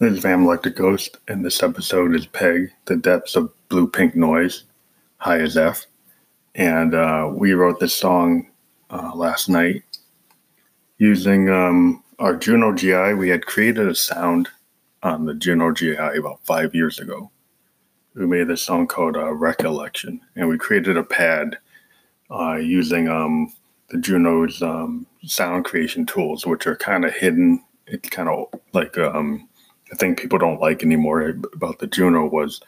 This is Phantom Electric Ghost, and this episode is Peg, the depths of blue pink noise, high as F. And uh, we wrote this song uh, last night using um, our Juno GI. We had created a sound on the Juno GI about five years ago. We made this song called uh, Recollection, and we created a pad uh, using um, the Juno's um, sound creation tools, which are kind of hidden. It's kind of like um, I think people don't like anymore about the Juno was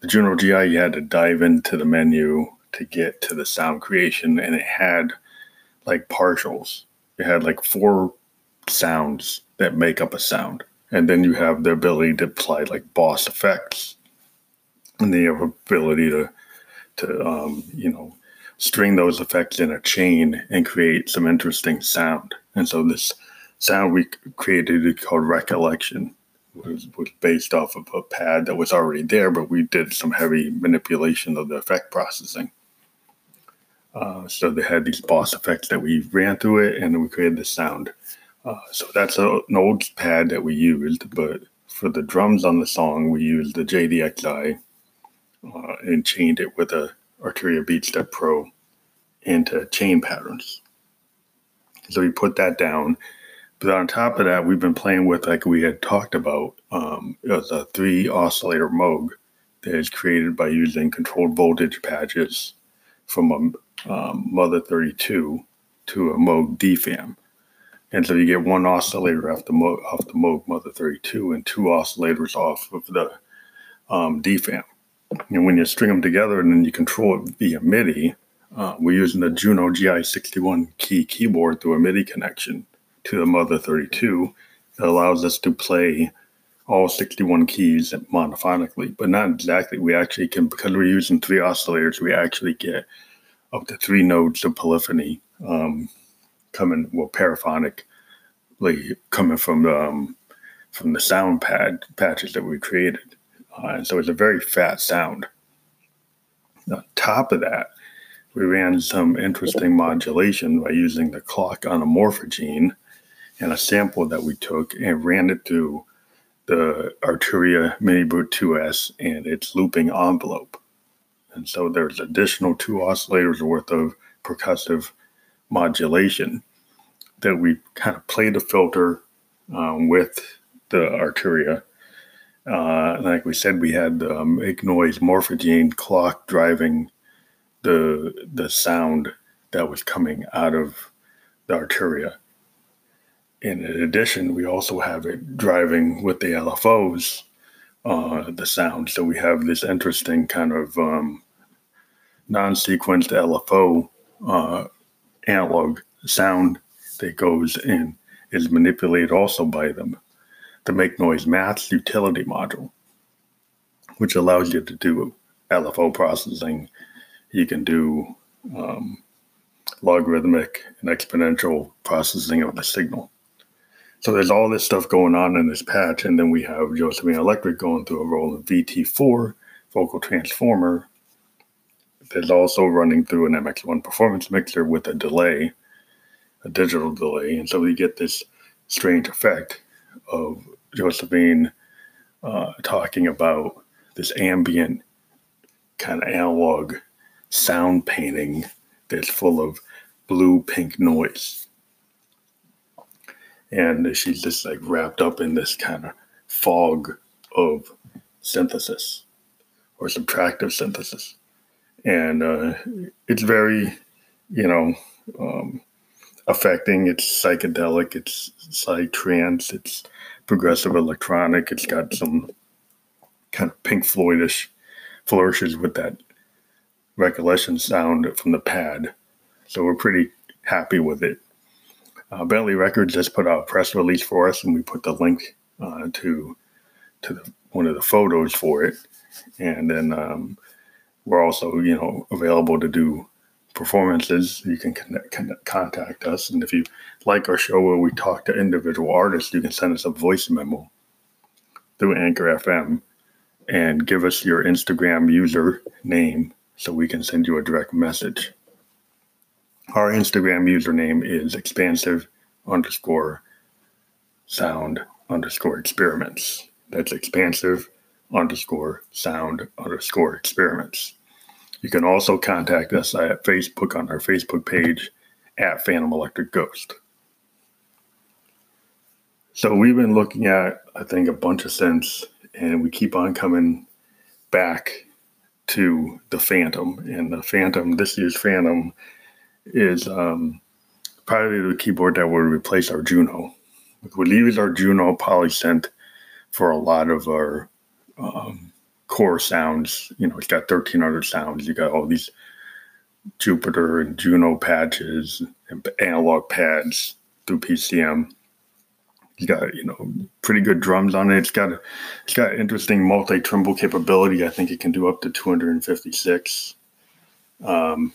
the Juno GI. You had to dive into the menu to get to the sound creation, and it had like partials. It had like four sounds that make up a sound, and then you have the ability to apply like boss effects, and the ability to to um, you know string those effects in a chain and create some interesting sound. And so this sound we created called Recollection was, was based off of a pad that was already there, but we did some heavy manipulation of the effect processing. Uh, so they had these boss effects that we ran through it, and we created the sound. Uh, so that's a, an old pad that we used, but for the drums on the song, we used the JDXI uh, and chained it with a Arturia BeatStep Pro into chain patterns. So we put that down. But on top of that, we've been playing with, like we had talked about, um, a three oscillator Moog that is created by using controlled voltage patches from a um, Mother 32 to a Moog DFAM. And so you get one oscillator off the Moog, off the Moog Mother 32 and two oscillators off of the um, DFAM. And when you string them together and then you control it via MIDI, uh, we're using the Juno GI61 key keyboard through a MIDI connection to the Mother 32 that allows us to play all 61 keys monophonically, but not exactly. We actually can, because we're using three oscillators, we actually get up to three notes of polyphony um, coming, well, paraphonically coming from um, from the sound pad patches that we created. Uh, and so it's a very fat sound. On top of that, we ran some interesting modulation by using the clock on a morphogene and a sample that we took and ran it through the Arturia Mini Brute 2S and its looping envelope. And so there's additional two oscillators worth of percussive modulation that we kind of played the filter um, with the Arturia uh, like we said, we had the um, Make Noise Morphogene clock driving the the sound that was coming out of the Arturia. And in addition, we also have it driving with the LFOs, uh, the sound. So we have this interesting kind of um, non-sequenced LFO uh, analog sound that goes in is manipulated also by them the Make Noise Maths utility module, which allows you to do LFO processing. You can do um, logarithmic and exponential processing of the signal. So there's all this stuff going on in this patch, and then we have Josephine Electric going through a Roland VT4 vocal transformer. There's also running through an MX1 performance mixer with a delay, a digital delay, and so we get this strange effect of Josephine uh, talking about this ambient kind of analog sound painting that's full of blue pink noise. And she's just like wrapped up in this kind of fog of synthesis or subtractive synthesis. And uh, it's very, you know, um, affecting. It's psychedelic, it's psytrance, it's progressive electronic. It's got some kind of Pink Floydish flourishes with that recollection sound from the pad. So we're pretty happy with it. Uh, Bentley Records just put out a press release for us, and we put the link uh, to to the, one of the photos for it. And then um, we're also, you know, available to do performances, you can connect, connect, contact us. And if you like our show where we talk to individual artists, you can send us a voice memo through Anchor FM and give us your Instagram user name so we can send you a direct message. Our Instagram username is expansive underscore sound underscore experiments. That's expansive underscore sound underscore experiments. You can also contact us at Facebook on our Facebook page at Phantom Electric Ghost. So we've been looking at, I think, a bunch of synths, and we keep on coming back to the Phantom. And the Phantom, this year's Phantom, is um, probably the keyboard that will replace our Juno. We use our Juno polysynth for a lot of our um, core sounds. You know, it's got 1,300 sounds. You got all these Jupiter and Juno patches and analog pads through PCM. It's got you know pretty good drums on it. It's got it's got interesting multitimbral capability. I think it can do up to 256. Um,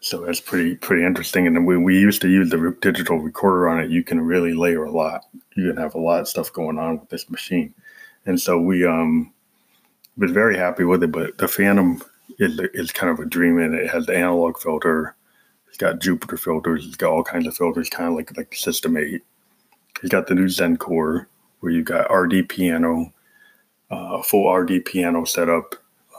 so that's pretty pretty interesting. And when we used to use the digital recorder on it, you can really layer a lot. You can have a lot of stuff going on with this machine. And so we um was very happy with it. But the Phantom is is kind of a dream, and it has the analog filter. It's got Jupiter filters. It's got all kinds of filters, kind of like like System Eight. It's got the new Zen Core, where you've got RD piano, uh, full RD piano setup,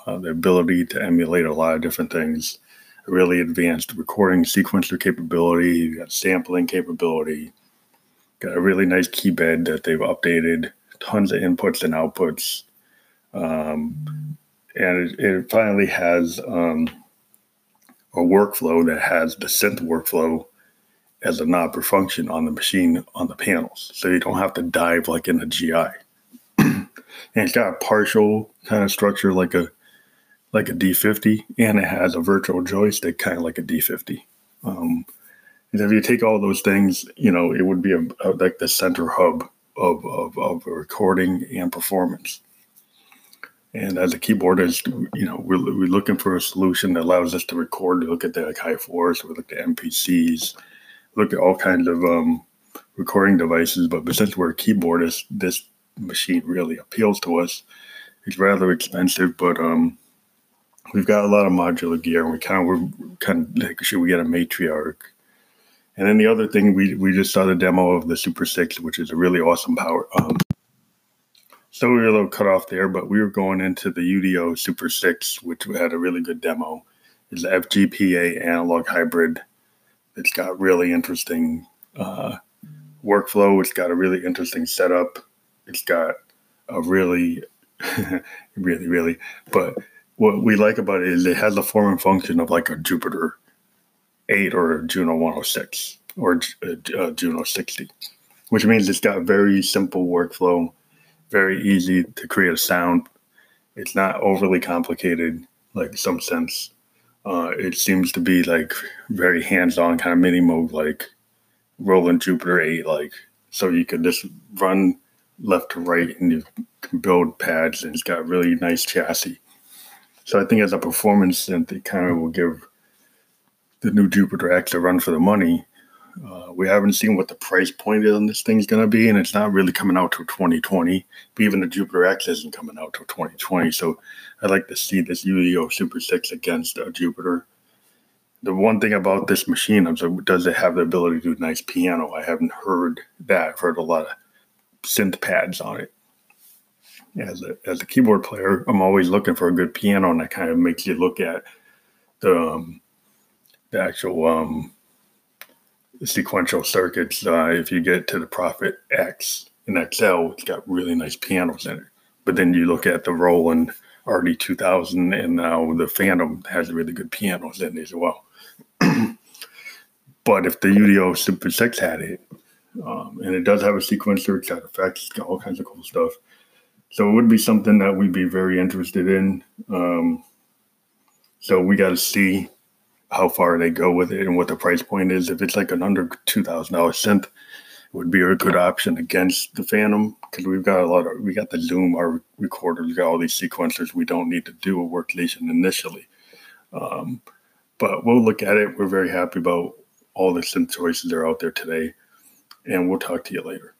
uh, the ability to emulate a lot of different things really advanced recording sequencer capability. You got sampling capability. Got a really nice key bed that they've updated. Tons of inputs and outputs. Um, and it, it, finally has um, a workflow that has the synth workflow as a knob per function on the machine on the panels. So you don't have to dive like in a GI. and it's got a partial kind of structure like a like a D50, and it has a virtual joystick, kind of like a D50. Um, and if you take all those things, you know, it would be a, a, like the center hub of, of, of recording and performance. And as a keyboardist, you know, we're, we're looking for a solution that allows us to record, look at the like, Akai Forces, we look at MPCs, look at all kinds of um, recording devices. But since we're keyboardists, this machine really appeals to us. It's rather expensive, but um, we've got a lot of modular gear, and we kind of we're kind of like should we get a matriarch? And then the other thing we we just saw the demo of the Super Six, which is a really awesome power. Um, so we were a little cut off there, but we were going into the UDO Super Six, which had a really good demo. It's the FGPA analog hybrid. It's got really interesting uh, workflow. It's got a really interesting setup. It's got a really, really, really, but what we like about it is it has the form and function of like a Jupiter 8 or a Juno 106 or a, a Juno 60, which means it's got very simple workflow, very easy to create a sound. It's not overly complicated, like some synths. Uh, it seems to be like very hands-on, kind of mini mode, like Roland Jupiter 8, like so you could just run left to right and you can build pads, and it's got really nice chassis. So I think as a performance synth, it kind of will give the new Jupiter X a run for the money. Uh, we haven't seen what the price point is on this thing's going to be, and it's not really coming out till 2020. But even the Jupiter X isn't coming out till 2020. So I'd like to see this UDO Super 6 against a Jupiter. The one thing about this machine is, does it have the ability to do nice piano? I haven't heard that. I've heard a lot of synth pads on it as a as a keyboard player, I'm always looking for a good piano, and that kind of makes you look at the um, the actual um, sequential circuits. Uh, if you get to the Prophet X and XL, it's got really nice pianos in it. But then you look at the Roland RD2000, and now the Phantom has really good pianos in it as well. but if the UDO Super 6 had it, um, and it does have a sequencer, it's got effects, it's got all kinds of cool stuff so it would be something that we'd be very interested in. Um, so we got to see how far they go with it and what the price point is. If it's like an under two thousand dollar synth, it would be a good option against the Phantom because we've got a lot of we got the Zoom, our recorder, we got all these sequencers. We don't need to do a workstation initially, um, but we'll look at it. We're very happy about all the synth choices that are out there today, and we'll talk to you later.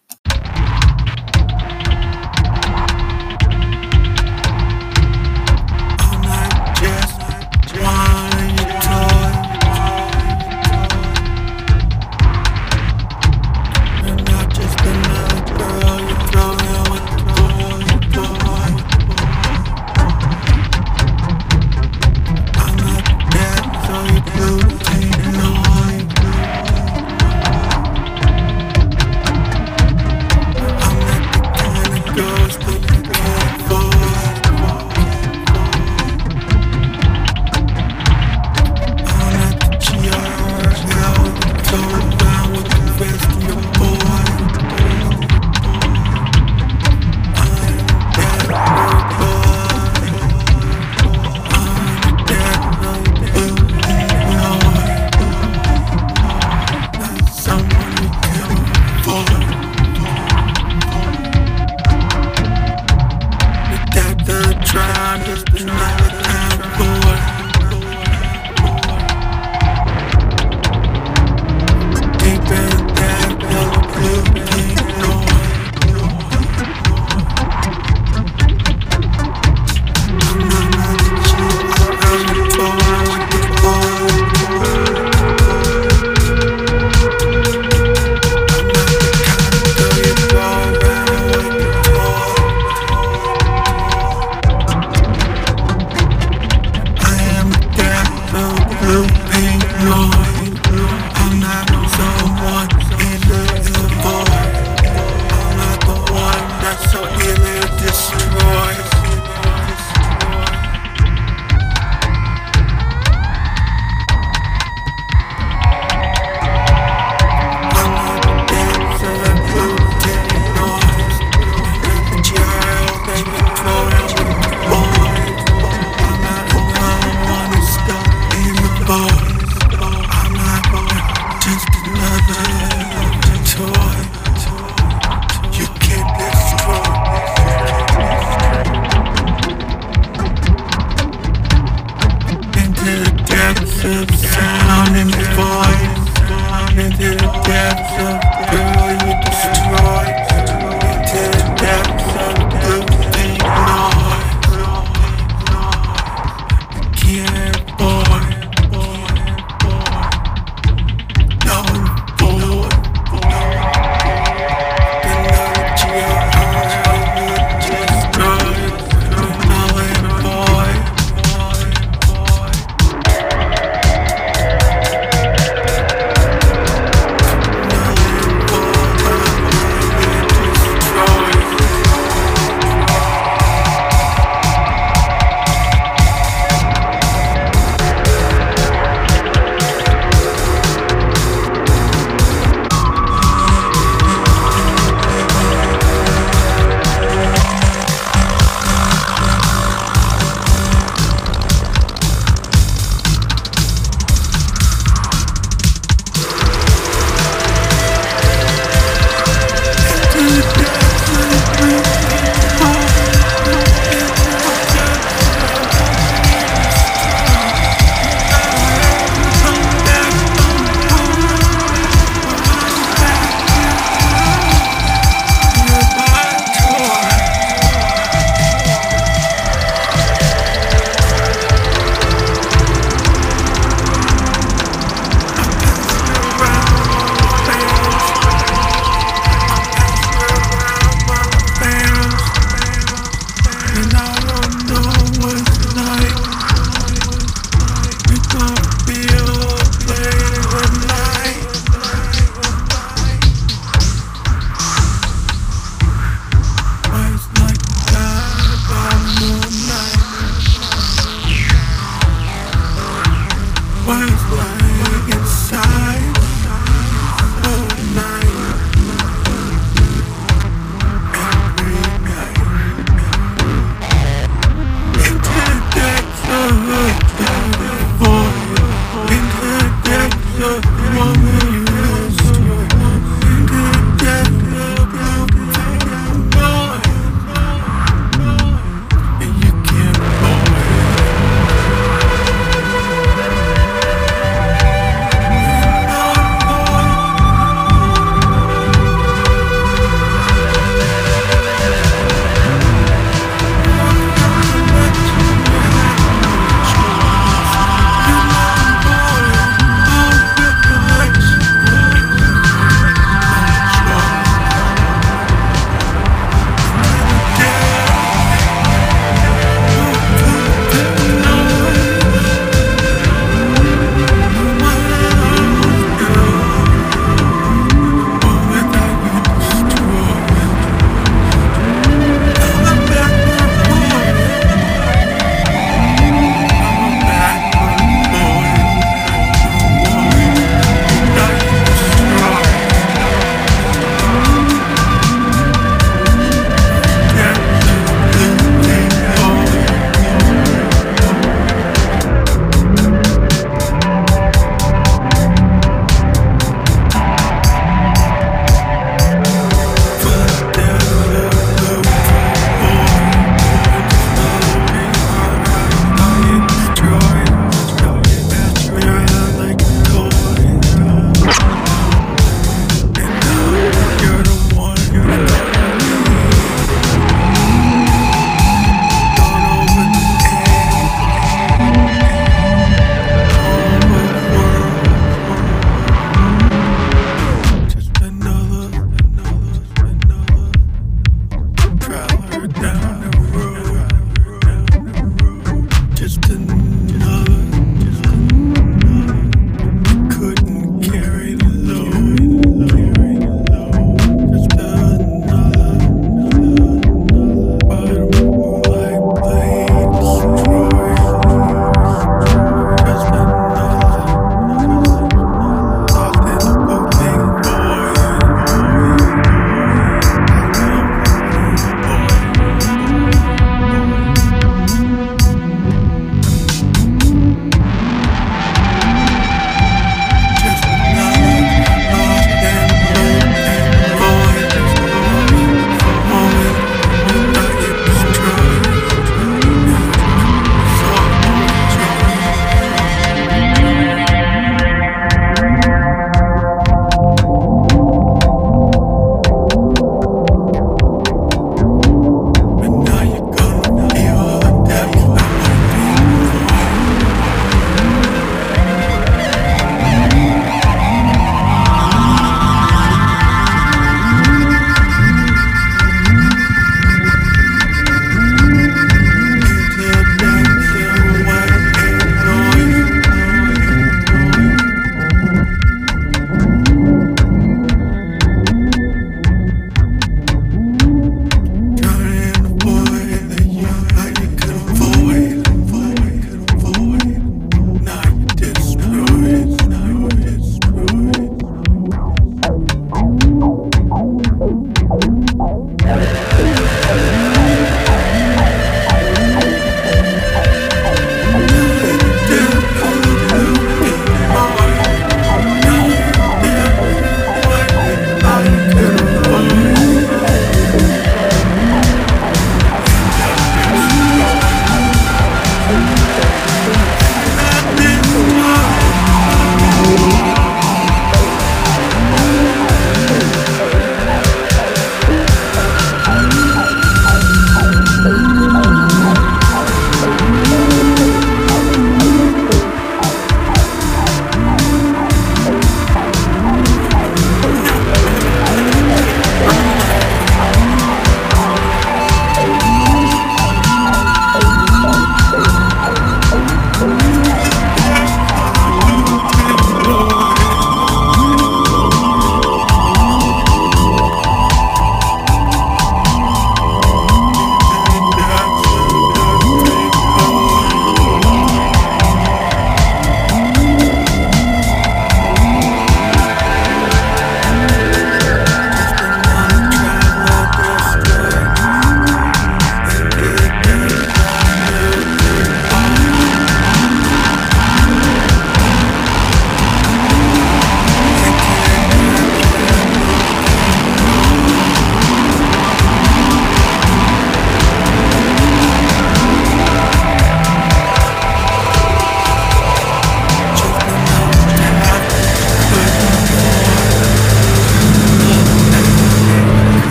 unemployed, unemployed.